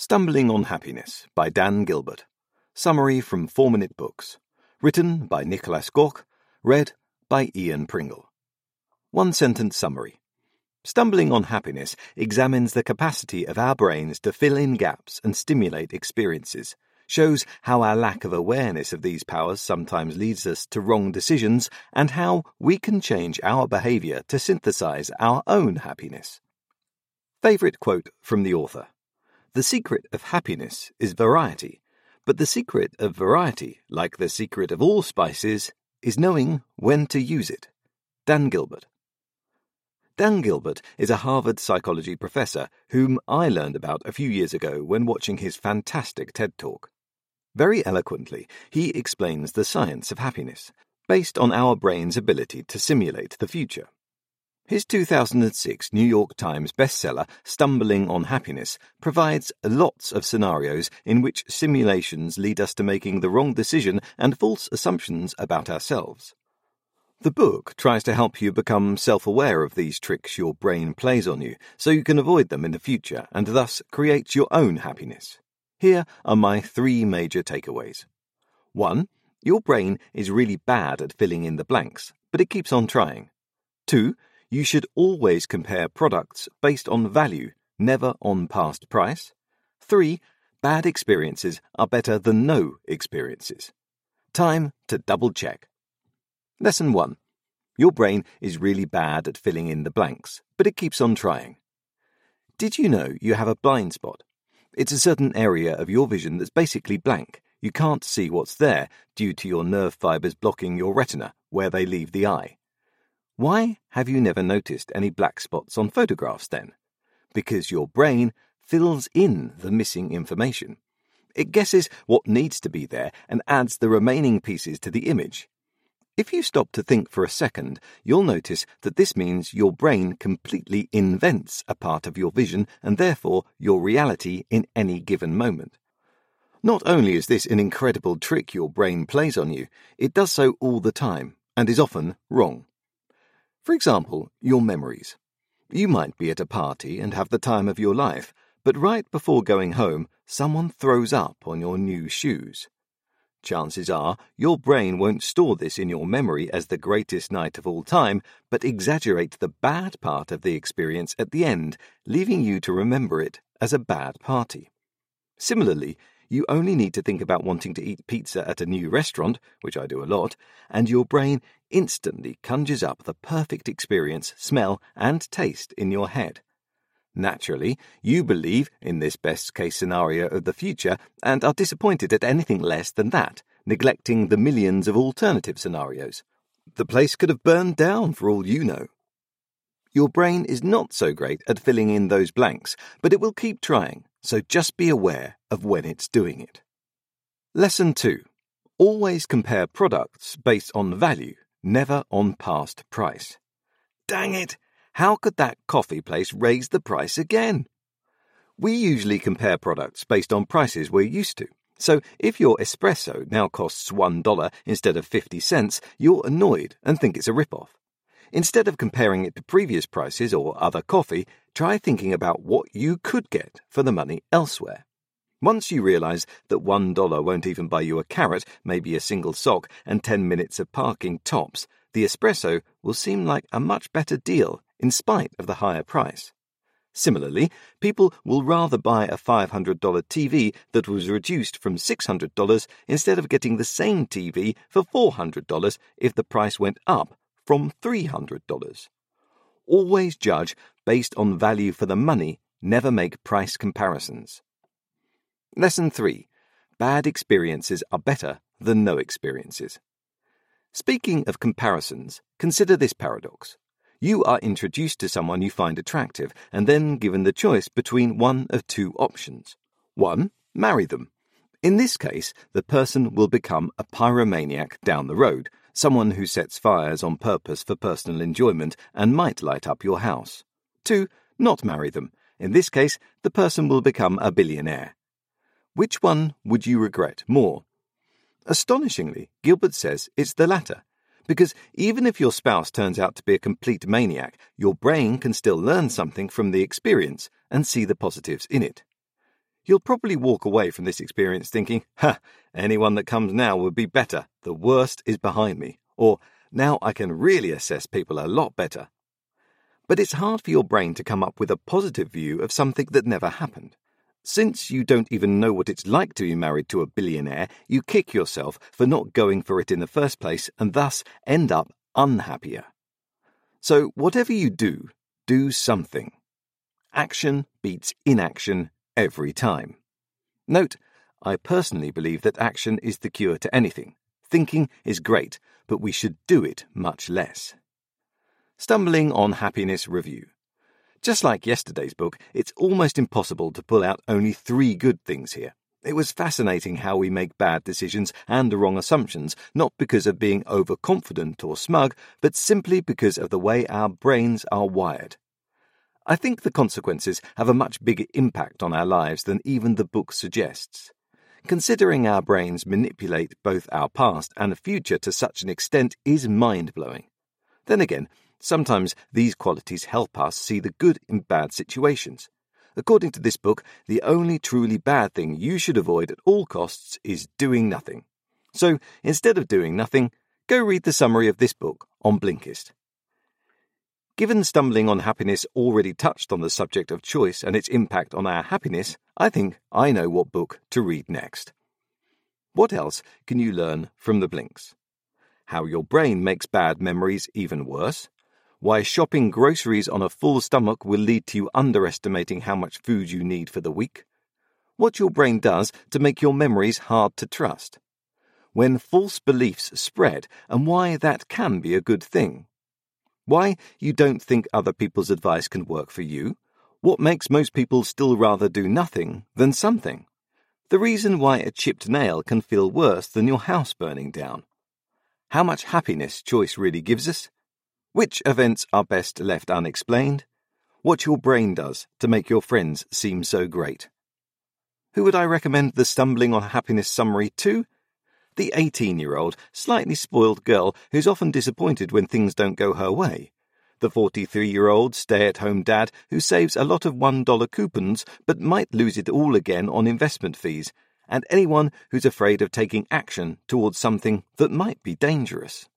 Stumbling on Happiness by Dan Gilbert. Summary from 4 Minute Books. Written by Nicholas Gork. Read by Ian Pringle. One sentence summary. Stumbling on Happiness examines the capacity of our brains to fill in gaps and stimulate experiences, shows how our lack of awareness of these powers sometimes leads us to wrong decisions, and how we can change our behavior to synthesize our own happiness. Favorite quote from the author. The secret of happiness is variety, but the secret of variety, like the secret of all spices, is knowing when to use it. Dan Gilbert. Dan Gilbert is a Harvard psychology professor whom I learned about a few years ago when watching his fantastic TED Talk. Very eloquently, he explains the science of happiness, based on our brain's ability to simulate the future. His 2006 New York Times bestseller, Stumbling on Happiness, provides lots of scenarios in which simulations lead us to making the wrong decision and false assumptions about ourselves. The book tries to help you become self aware of these tricks your brain plays on you so you can avoid them in the future and thus create your own happiness. Here are my three major takeaways. 1. Your brain is really bad at filling in the blanks, but it keeps on trying. 2 you should always compare products based on value, never on past price. 3. Bad experiences are better than no experiences. Time to double check. Lesson 1. Your brain is really bad at filling in the blanks, but it keeps on trying. Did you know you have a blind spot? It's a certain area of your vision that's basically blank. You can't see what's there due to your nerve fibers blocking your retina, where they leave the eye. Why have you never noticed any black spots on photographs then? Because your brain fills in the missing information. It guesses what needs to be there and adds the remaining pieces to the image. If you stop to think for a second, you'll notice that this means your brain completely invents a part of your vision and therefore your reality in any given moment. Not only is this an incredible trick your brain plays on you, it does so all the time and is often wrong. For example, your memories. You might be at a party and have the time of your life, but right before going home, someone throws up on your new shoes. Chances are your brain won't store this in your memory as the greatest night of all time, but exaggerate the bad part of the experience at the end, leaving you to remember it as a bad party. Similarly, you only need to think about wanting to eat pizza at a new restaurant, which I do a lot, and your brain instantly conjures up the perfect experience, smell, and taste in your head. Naturally, you believe in this best case scenario of the future and are disappointed at anything less than that, neglecting the millions of alternative scenarios. The place could have burned down for all you know. Your brain is not so great at filling in those blanks, but it will keep trying, so just be aware of when it's doing it. Lesson 2. Always compare products based on value, never on past price. Dang it! How could that coffee place raise the price again? We usually compare products based on prices we're used to. So if your espresso now costs $1 instead of 50 cents, you're annoyed and think it's a rip-off. Instead of comparing it to previous prices or other coffee, try thinking about what you could get for the money elsewhere. Once you realize that one dollar won't even buy you a carrot, maybe a single sock, and ten minutes of parking tops, the espresso will seem like a much better deal in spite of the higher price. Similarly, people will rather buy a $500 TV that was reduced from $600 instead of getting the same TV for $400 if the price went up from $300. Always judge based on value for the money, never make price comparisons. Lesson 3 Bad experiences are better than no experiences. Speaking of comparisons, consider this paradox. You are introduced to someone you find attractive and then given the choice between one of two options. One, marry them. In this case, the person will become a pyromaniac down the road, someone who sets fires on purpose for personal enjoyment and might light up your house. 2. Not marry them. In this case, the person will become a billionaire. Which one would you regret more? Astonishingly, Gilbert says it's the latter, because even if your spouse turns out to be a complete maniac, your brain can still learn something from the experience and see the positives in it. You'll probably walk away from this experience thinking, ha, anyone that comes now would be better. The worst is behind me. Or, now I can really assess people a lot better. But it's hard for your brain to come up with a positive view of something that never happened. Since you don't even know what it's like to be married to a billionaire, you kick yourself for not going for it in the first place and thus end up unhappier. So, whatever you do, do something. Action beats inaction every time. Note, I personally believe that action is the cure to anything. Thinking is great, but we should do it much less. Stumbling on Happiness Review. Just like yesterday's book, it's almost impossible to pull out only three good things here. It was fascinating how we make bad decisions and the wrong assumptions, not because of being overconfident or smug, but simply because of the way our brains are wired. I think the consequences have a much bigger impact on our lives than even the book suggests. Considering our brains manipulate both our past and future to such an extent is mind blowing. Then again, sometimes these qualities help us see the good in bad situations. According to this book, the only truly bad thing you should avoid at all costs is doing nothing. So instead of doing nothing, go read the summary of this book on Blinkist. Given Stumbling on Happiness already touched on the subject of choice and its impact on our happiness, I think I know what book to read next. What else can you learn from the Blinks? How your brain makes bad memories even worse? Why shopping groceries on a full stomach will lead to you underestimating how much food you need for the week? What your brain does to make your memories hard to trust? When false beliefs spread and why that can be a good thing? Why you don't think other people's advice can work for you? What makes most people still rather do nothing than something? The reason why a chipped nail can feel worse than your house burning down. How much happiness choice really gives us? Which events are best left unexplained? What your brain does to make your friends seem so great. Who would I recommend the Stumbling on Happiness summary to? the 18 year old, slightly spoiled girl who's often disappointed when things don't go her way, the 43 year old stay at home dad who saves a lot of $1 coupons but might lose it all again on investment fees, and anyone who's afraid of taking action towards something that might be dangerous.